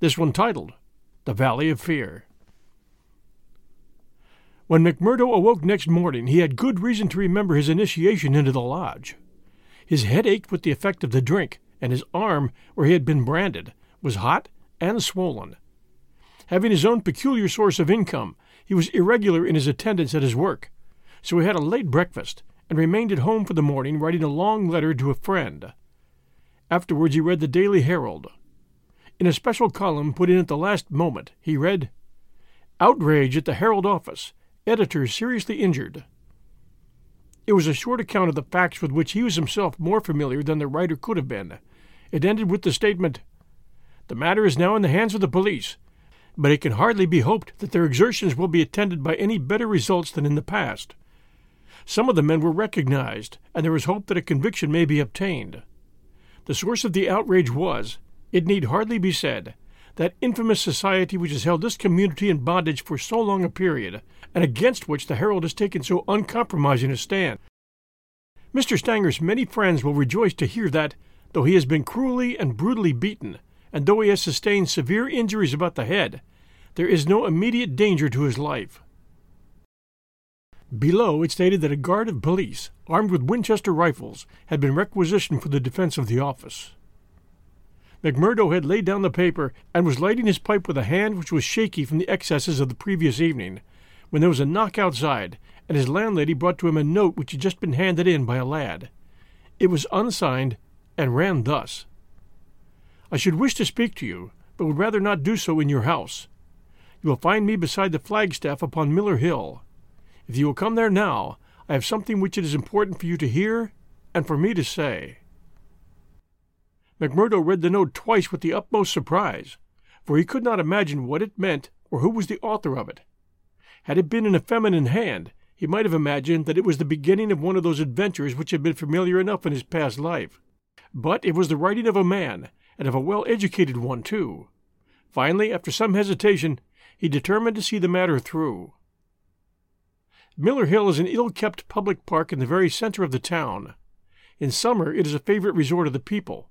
this one titled The Valley of Fear. When McMurdo awoke next morning, he had good reason to remember his initiation into the lodge. His head ached with the effect of the drink, and his arm, where he had been branded, was hot and swollen. Having his own peculiar source of income, he was irregular in his attendance at his work, so he had a late breakfast and remained at home for the morning writing a long letter to a friend. Afterwards he read the Daily Herald, in a special column put in at the last moment, he read Outrage at the Herald office. Editor seriously injured. It was a short account of the facts with which he was himself more familiar than the writer could have been. It ended with the statement The matter is now in the hands of the police, but it can hardly be hoped that their exertions will be attended by any better results than in the past. Some of the men were recognized, and there is hope that a conviction may be obtained. The source of the outrage was, it need hardly be said that infamous society which has held this community in bondage for so long a period, and against which the Herald has taken so uncompromising a stand. Mr. Stanger's many friends will rejoice to hear that, though he has been cruelly and brutally beaten, and though he has sustained severe injuries about the head, there is no immediate danger to his life. Below, it stated that a guard of police, armed with Winchester rifles, had been requisitioned for the defense of the office. McMurdo had laid down the paper and was lighting his pipe with a hand which was shaky from the excesses of the previous evening, when there was a knock outside, and his landlady brought to him a note which had just been handed in by a lad. It was unsigned, and ran thus I should wish to speak to you, but would rather not do so in your house. You will find me beside the flagstaff upon Miller Hill. If you will come there now, I have something which it is important for you to hear and for me to say. McMurdo read the note twice with the utmost surprise, for he could not imagine what it meant or who was the author of it. Had it been in a feminine hand, he might have imagined that it was the beginning of one of those adventures which had been familiar enough in his past life. But it was the writing of a man, and of a well educated one, too. Finally, after some hesitation, he determined to see the matter through. Miller Hill is an ill kept public park in the very center of the town. In summer, it is a favorite resort of the people,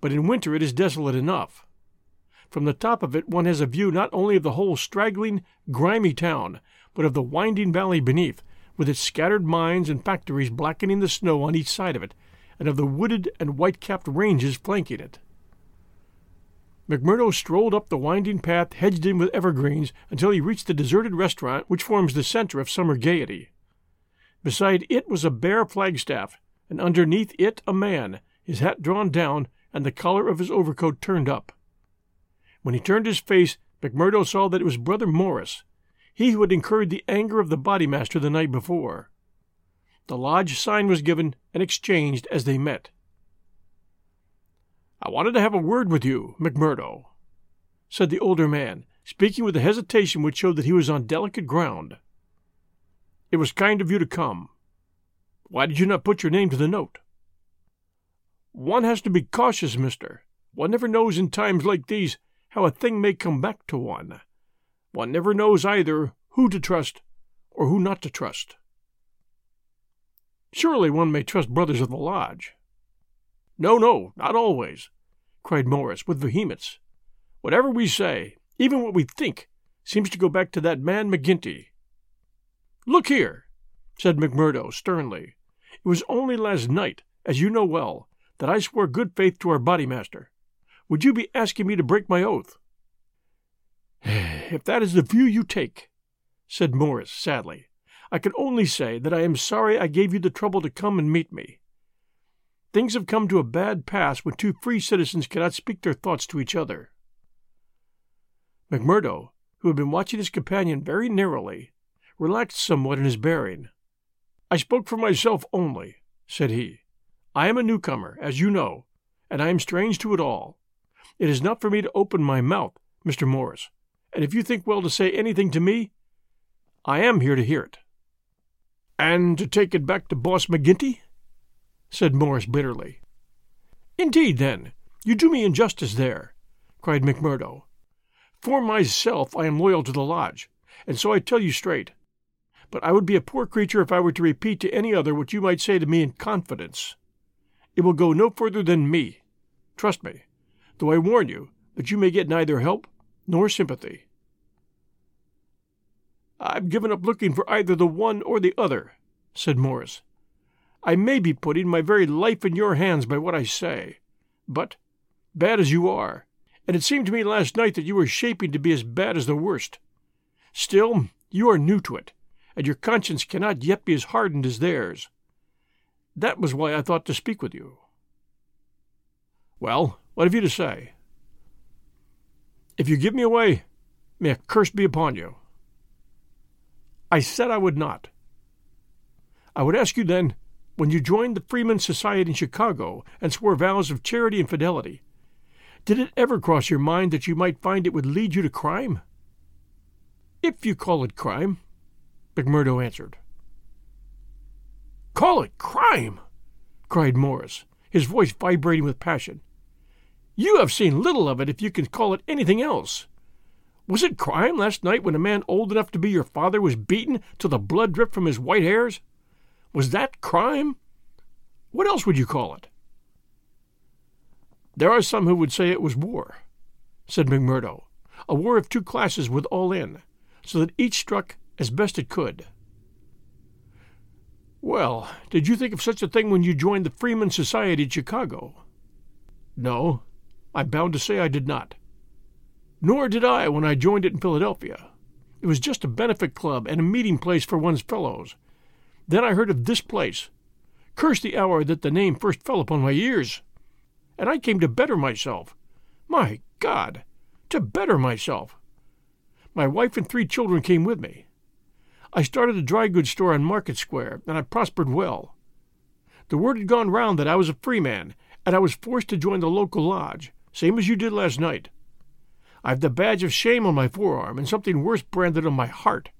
but in winter it is desolate enough. From the top of it one has a view not only of the whole straggling, grimy town, but of the winding valley beneath, with its scattered mines and factories blackening the snow on each side of it, and of the wooded and white-capped ranges flanking it. McMurdo strolled up the winding path hedged in with evergreens until he reached the deserted restaurant which forms the center of summer gaiety. Beside it was a bare flagstaff, and underneath it a man, his hat drawn down and the collar of his overcoat turned up. When he turned his face, McMurdo saw that it was Brother Morris, he who had incurred the anger of the bodymaster the night before. The lodge sign was given and exchanged as they met. I wanted to have a word with you, McMurdo, said the older man, speaking with a hesitation which showed that he was on delicate ground. It was kind of you to come. Why did you not put your name to the note? One has to be cautious, mister. One never knows in times like these how a thing may come back to one. One never knows either who to trust or who not to trust. Surely one may trust brothers of the lodge. No, no, not always. cried Morris with vehemence. Whatever we say, even what we think, seems to go back to that man McGinty. Look here, said McMurdo sternly. It was only last night, as you know well, that I swore good faith to our bodymaster. Would you be asking me to break my oath? if that is the view you take, said Morris sadly, I can only say that I am sorry I gave you the trouble to come and meet me. Things have come to a bad pass when two free citizens cannot speak their thoughts to each other. McMurdo, who had been watching his companion very narrowly, relaxed somewhat in his bearing. I spoke for myself only, said he. I am a newcomer, as you know, and I am strange to it all. It is not for me to open my mouth, Mr. Morris, and if you think well to say anything to me, I am here to hear it. And to take it back to Boss McGinty? said Morris bitterly. Indeed, then, you do me injustice there, cried McMurdo. For myself, I am loyal to the lodge, and so I tell you straight. But I would be a poor creature if I were to repeat to any other what you might say to me in confidence. It will go no further than me. Trust me, though I warn you that you may get neither help nor sympathy. I've given up looking for either the one or the other, said Morris. I may be putting my very life in your hands by what I say, but, bad as you are, and it seemed to me last night that you were shaping to be as bad as the worst, still you are new to it, and your conscience cannot yet be as hardened as theirs. That was why I thought to speak with you. Well, what have you to say? If you give me away, may a curse be upon you. I said I would not. I would ask you then when you joined the Freemen's Society in Chicago and swore vows of charity and fidelity, did it ever cross your mind that you might find it would lead you to crime? If you call it crime, McMurdo answered. Call it crime! cried Morris, his voice vibrating with passion. You have seen little of it if you can call it anything else. Was it crime last night when a man old enough to be your father was beaten till the blood dripped from his white hairs? Was that crime? What else would you call it? There are some who would say it was war, said McMurdo, a war of two classes with all in, so that each struck as best it could. Well, did you think of such a thing when you joined the Freeman Society in Chicago? No, I'm bound to say I did not. Nor did I when I joined it in Philadelphia. It was just a benefit club and a meeting place for one's fellows, then I heard of this place. Curse the hour that the name first fell upon my ears. And I came to better myself. My God, to better myself. My wife and three children came with me. I started a dry goods store on Market Square, and I prospered well. The word had gone round that I was a free man, and I was forced to join the local lodge, same as you did last night. I've the badge of shame on my forearm and something worse branded on my heart.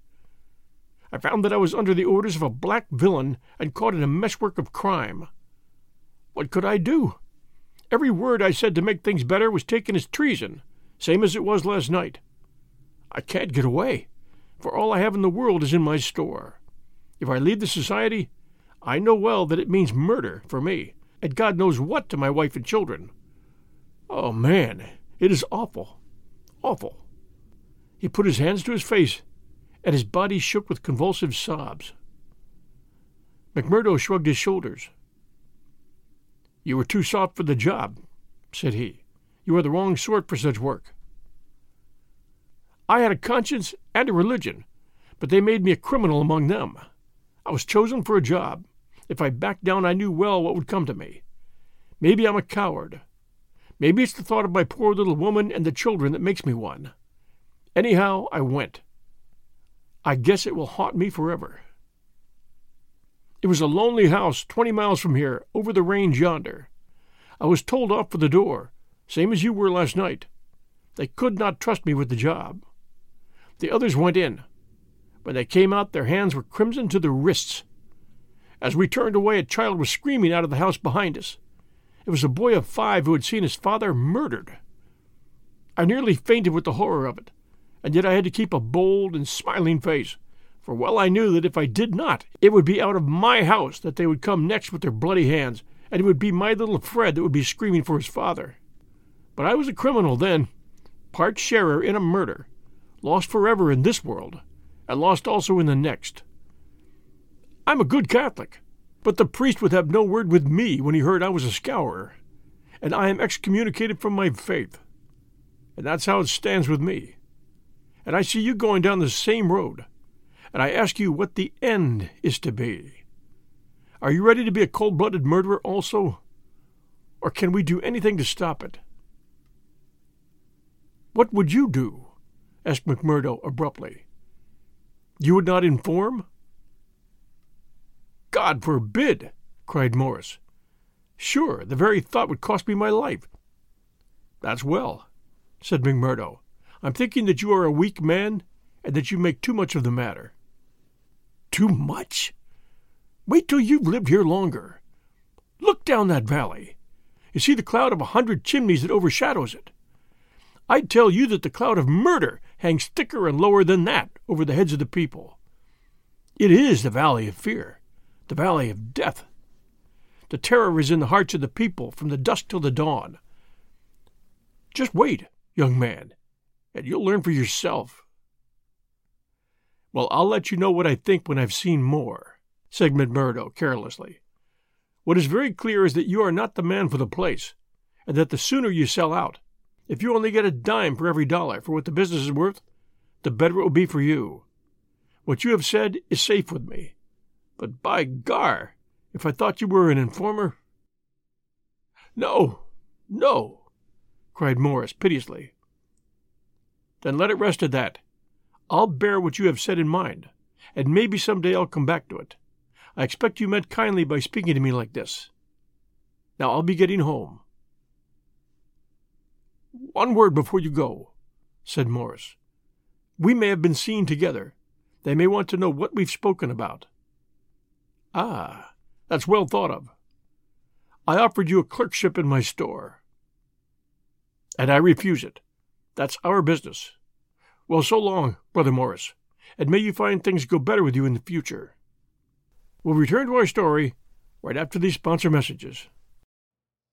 I found that I was under the orders of a black villain and caught in a meshwork of crime. What could I do? Every word I said to make things better was taken as treason, same as it was last night. I can't get away, for all I have in the world is in my store. If I leave the society, I know well that it means murder for me, and God knows what to my wife and children. Oh, man, it is awful, awful. He put his hands to his face and his body shook with convulsive sobs. McMurdo shrugged his shoulders. You were too soft for the job, said he. You are the wrong sort for such work. I had a conscience and a religion, but they made me a criminal among them. I was chosen for a job. If I backed down, I knew well what would come to me. Maybe I'm a coward. Maybe it's the thought of my poor little woman and the children that makes me one. Anyhow, I went. I guess it will haunt me forever. It was a lonely house twenty miles from here, over the range yonder. I was told off for the door, same as you were last night. They could not trust me with the job. The others went in. When they came out, their hands were crimson to the wrists. As we turned away, a child was screaming out of the house behind us. It was a boy of five who had seen his father murdered. I nearly fainted with the horror of it and yet I had to keep a bold and smiling face, for well I knew that if I did not, it would be out of my house that they would come next with their bloody hands, and it would be my little Fred that would be screaming for his father. But I was a criminal then, part sharer in a murder, lost forever in this world, and lost also in the next. I'm a good Catholic, but the priest would have no word with me when he heard I was a Scowrer, and I am excommunicated from my faith. And that's how it stands with me. And I see you going down the same road, and I ask you what the end is to be. Are you ready to be a cold blooded murderer also? Or can we do anything to stop it? What would you do? Asked McMurdo abruptly. You would not inform? God forbid! cried Morris. Sure, the very thought would cost me my life. That's well, said McMurdo. I'm thinking that you are a weak man and that you make too much of the matter. Too much? Wait till you've lived here longer. Look down that valley. You see the cloud of a hundred chimneys that overshadows it. I'd tell you that the cloud of murder hangs thicker and lower than that over the heads of the people. It is the valley of fear, the valley of death. The terror is in the hearts of the people from the dusk till the dawn. Just wait, young man, and you'll learn for yourself. Well, I'll let you know what I think when I've seen more, said McMurdo carelessly. What is very clear is that you are not the man for the place, and that the sooner you sell out, if you only get a dime for every dollar for what the business is worth, the better it will be for you. What you have said is safe with me. But by gar, if I thought you were an informer. No, no, cried Morris piteously. Then let it rest at that. I'll bear what you have said in mind, and maybe some day I'll come back to it. I expect you meant kindly by speaking to me like this. Now I'll be getting home. One word before you go, said Morris. We may have been seen together. They may want to know what we've spoken about. Ah, that's well thought of. I offered you a clerkship in my store. And I refuse it. That's our business. Well, so long, Brother Morris, and may you find things go better with you in the future. We'll return to our story right after these sponsor messages.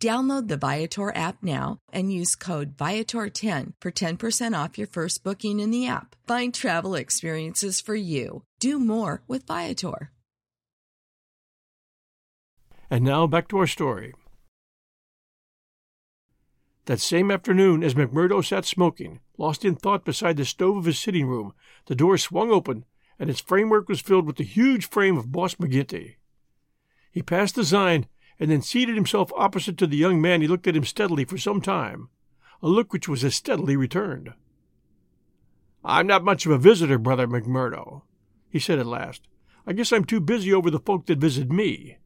Download the Viator app now and use code Viator10 for 10% off your first booking in the app. Find travel experiences for you. Do more with Viator. And now back to our story. That same afternoon, as McMurdo sat smoking, lost in thought beside the stove of his sitting room, the door swung open, and its framework was filled with the huge frame of Boss McGinty. He passed the sign and then seated himself opposite to the young man. He looked at him steadily for some time, a look which was as steadily returned. I'm not much of a visitor, Brother McMurdo, he said at last. I guess I'm too busy over the folk that visit me.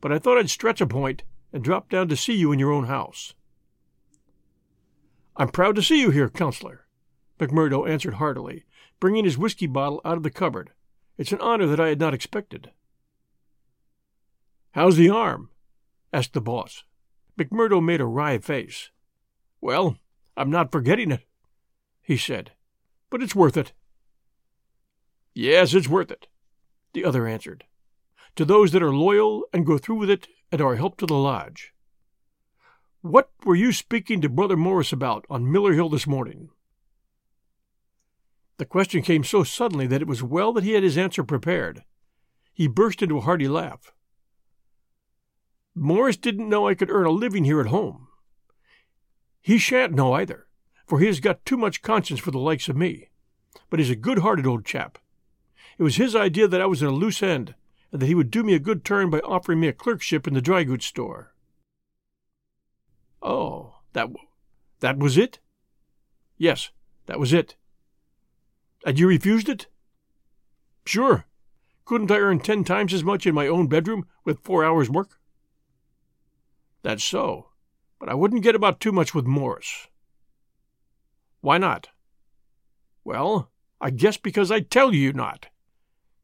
But I thought I'd stretch a point and drop down to see you in your own house. I'm proud to see you here, Counselor, McMurdo answered heartily, bringing his whiskey bottle out of the cupboard. It's an honor that I had not expected. How's the arm? Asked the boss. McMurdo made a wry face. Well, I'm not forgetting it, he said, but it's worth it. Yes, it's worth it, the other answered, to those that are loyal and go through with it and are a help to the lodge. What were you speaking to Brother Morris about on Miller Hill this morning? The question came so suddenly that it was well that he had his answer prepared. He burst into a hearty laugh. Morris didn't know I could earn a living here at home. He shan't know either, for he has got too much conscience for the likes of me. But he's a good hearted old chap. It was his idea that I was at a loose end, and that he would do me a good turn by offering me a clerkship in the dry goods store. Oh, that That was it? Yes, that was it. And you refused it? Sure. Couldn't I earn ten times as much in my own bedroom with four hours' work? That's so, but I wouldn't get about too much with Morris. Why not? Well, I guess because I tell you not.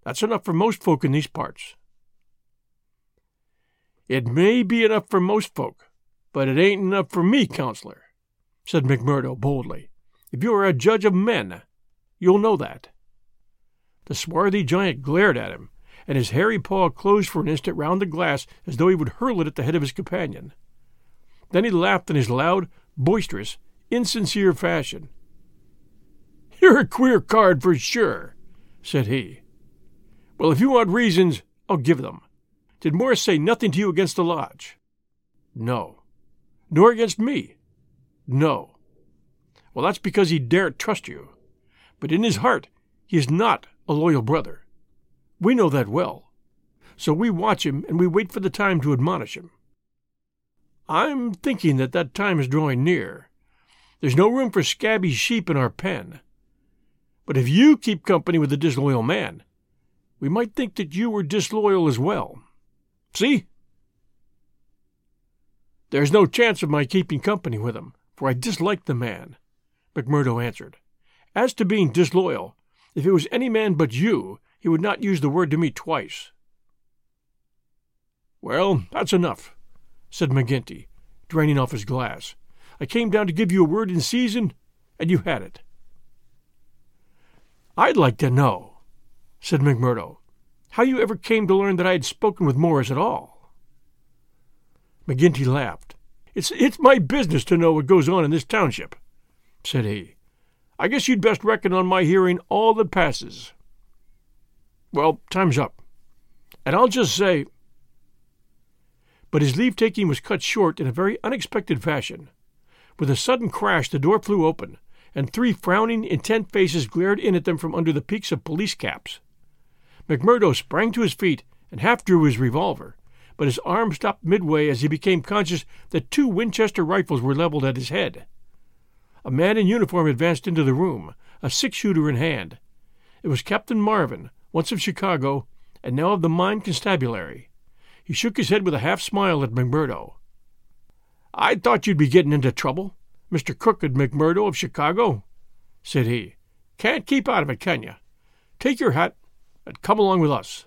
That's enough for most folk in these parts. It may be enough for most folk, but it ain't enough for me, counselor, said McMurdo boldly. If you are a judge of men, you'll know that. The swarthy giant glared at him, and his hairy paw closed for an instant round the glass as though he would hurl it at the head of his companion. Then he laughed in his loud, boisterous, insincere fashion. You're a queer card for sure, said he. Well, if you want reasons, I'll give them. Did Morris say nothing to you against the lodge? No. Nor against me? No. Well, that's because he daren't trust you. But in his heart, he is not a loyal brother. We know that well. So we watch him and we wait for the time to admonish him. I'm thinking that that time is drawing near. There's no room for scabby sheep in our pen. But if you keep company with a disloyal man, we might think that you were disloyal as well. See? There's no chance of my keeping company with him, for I dislike the man, McMurdo answered. As to being disloyal, if it was any man but you, he would not use the word to me twice. Well, that's enough, said McGinty, draining off his glass. I came down to give you a word in season, and you had it. I'd like to know, said McMurdo, how you ever came to learn that I had spoken with Morris at all. McGinty laughed. It's, it's my business to know what goes on in this township, said he. I guess you'd best reckon on my hearing all that passes. Well, time's up. And I'll just say. But his leave taking was cut short in a very unexpected fashion. With a sudden crash, the door flew open, and three frowning, intent faces glared in at them from under the peaks of police caps. McMurdo sprang to his feet and half drew his revolver, but his arm stopped midway as he became conscious that two Winchester rifles were leveled at his head. A man in uniform advanced into the room, a six shooter in hand. It was Captain Marvin, once of Chicago, and now of the Mine Constabulary. He shook his head with a half smile at McMurdo. I thought you'd be getting into trouble, Mr. Crooked McMurdo of Chicago, said he. Can't keep out of it, can you? Take your hat and come along with us.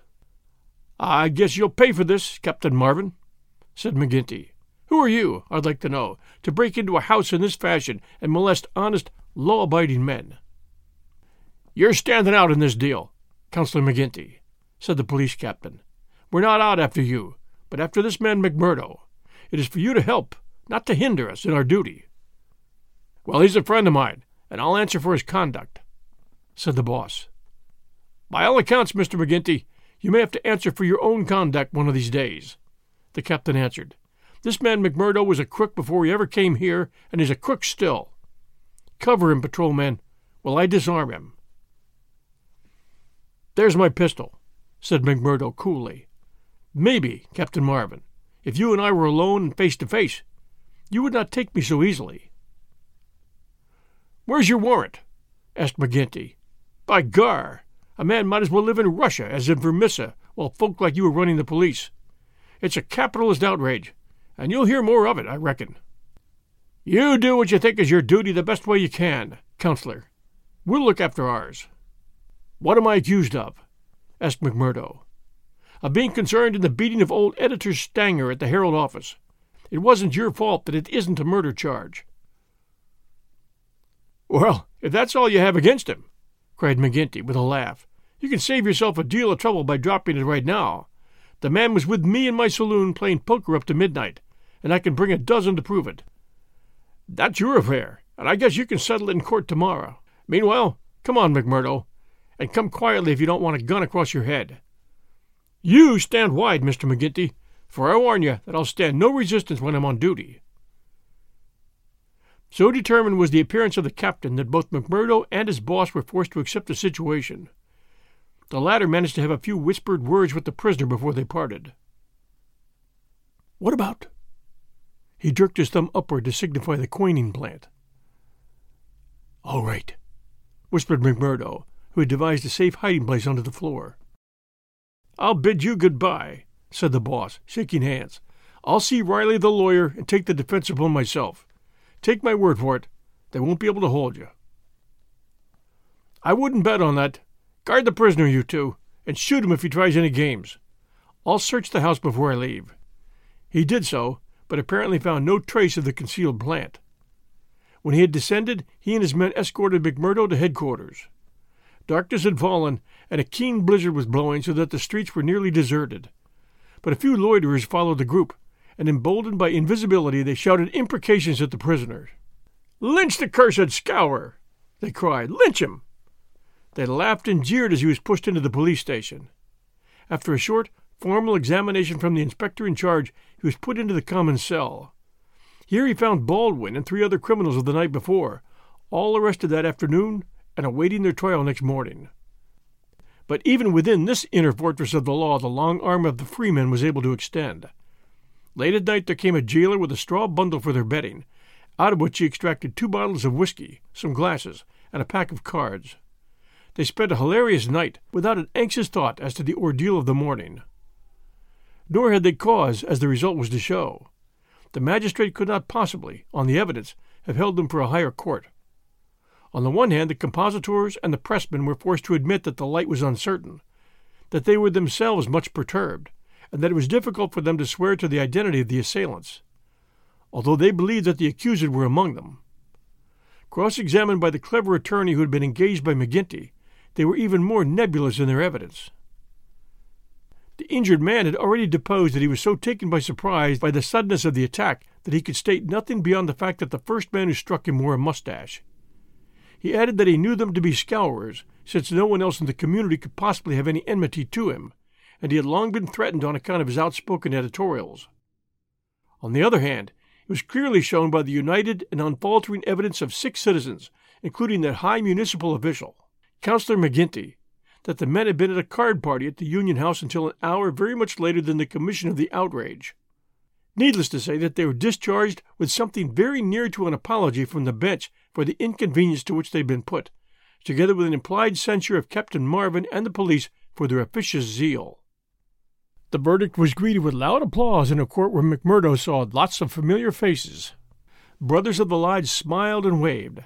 I guess you'll pay for this, Captain Marvin, said McGinty. Who are you, I'd like to know, to break into a house in this fashion and molest honest, law abiding men? You're standing out in this deal, Councillor McGinty, said the police captain. We're not out after you, but after this man McMurdo. It is for you to help, not to hinder us in our duty. Well, he's a friend of mine, and I'll answer for his conduct, said the boss. By all accounts, Mr. McGinty, you may have to answer for your own conduct one of these days, the captain answered. This man McMurdo was a crook before he ever came here, and is a crook still. Cover him, patrolman, while I disarm him. There's my pistol, said McMurdo coolly. Maybe, Captain Marvin, if you and I were alone and face to face, you would not take me so easily. Where's your warrant? asked McGinty. By gar, a man might as well live in Russia as in Vermissa while folk like you are running the police. It's a capitalist outrage, and you'll hear more of it, I reckon. You do what you think is your duty the best way you can, counselor. We'll look after ours. What am I accused of? asked McMurdo. Of being concerned in the beating of old Editor Stanger at the Herald office. It wasn't your fault that it isn't a murder charge. Well, if that's all you have against him, cried McGinty with a laugh, you can save yourself a deal of trouble by dropping it right now. The man was with me in my saloon playing poker up to midnight, and I can bring a dozen to prove it. That's your affair, and I guess you can settle it in court tomorrow. Meanwhile, come on, McMurdo, and come quietly if you don't want a gun across your head. You stand wide, Mr. McGinty, for I warn you that I'll stand no resistance when I'm on duty. So determined was the appearance of the captain that both McMurdo and his boss were forced to accept the situation. The latter managed to have a few whispered words with the prisoner before they parted. What about? He jerked his thumb upward to signify the coining plant. All right, whispered McMurdo, who had devised a safe hiding place under the floor. I'll bid you good-bye, said the boss, shaking hands. I'll see Riley the lawyer and take the defense upon myself. Take my word for it, they won't be able to hold you. I wouldn't bet on that. Guard the prisoner, you two, and shoot him if he tries any games. I'll search the house before I leave. He did so, but apparently found no trace of the concealed plant. When he had descended, he and his men escorted McMurdo to headquarters. Darkness had fallen, and a keen blizzard was blowing so that the streets were nearly deserted. But a few loiterers followed the group, and emboldened by invisibility, they shouted imprecations at the prisoners. Lynch the cursed scour! they cried. Lynch him! They laughed and jeered as he was pushed into the police station. After a short, formal examination from the inspector in charge, he was put into the common cell. Here he found Baldwin and three other criminals of the night before, all arrested that afternoon and awaiting their trial next morning. But even within this inner fortress of the law, the long arm of the freemen was able to extend. Late at night there came a jailer with a straw bundle for their bedding, out of which he extracted two bottles of whiskey, some glasses, and a pack of cards. They spent a hilarious night without an anxious thought as to the ordeal of the morning. Nor had they cause, as the result was to show. The magistrate could not possibly, on the evidence, have held them for a higher court. On the one hand, the compositors and the pressmen were forced to admit that the light was uncertain, that they were themselves much perturbed, and that it was difficult for them to swear to the identity of the assailants, although they believed that the accused were among them. Cross examined by the clever attorney who had been engaged by McGinty, they were even more nebulous in their evidence. The injured man had already deposed that he was so taken by surprise by the suddenness of the attack that he could state nothing beyond the fact that the first man who struck him wore a mustache. He added that he knew them to be Scowrers, since no one else in the community could possibly have any enmity to him, and he had long been threatened on account of his outspoken editorials. On the other hand, it was clearly shown by the united and unfaltering evidence of six citizens, including that high municipal official. Councillor McGinty, that the men had been at a card party at the Union House until an hour very much later than the commission of the outrage. Needless to say that they were discharged with something very near to an apology from the bench for the inconvenience to which they had been put, together with an implied censure of Captain Marvin and the police for their officious zeal. The verdict was greeted with loud applause in a court where McMurdo saw lots of familiar faces. Brothers of the Lodge smiled and waved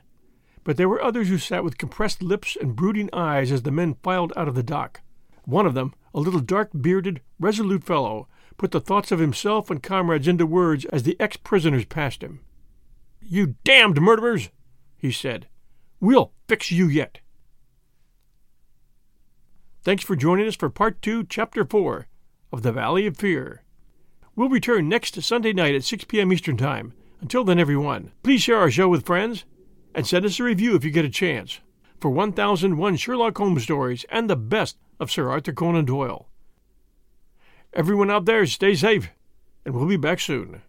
but there were others who sat with compressed lips and brooding eyes as the men filed out of the dock. One of them, a little dark bearded, resolute fellow, put the thoughts of himself and comrades into words as the ex prisoners passed him. You damned murderers, he said. We'll fix you yet. Thanks for joining us for Part 2, Chapter 4 of The Valley of Fear. We'll return next Sunday night at 6 p.m. Eastern Time. Until then, everyone, please share our show with friends and send us a review if you get a chance for 1001 Sherlock Holmes stories and the best of Sir Arthur Conan Doyle. Everyone out there, stay safe, and we'll be back soon.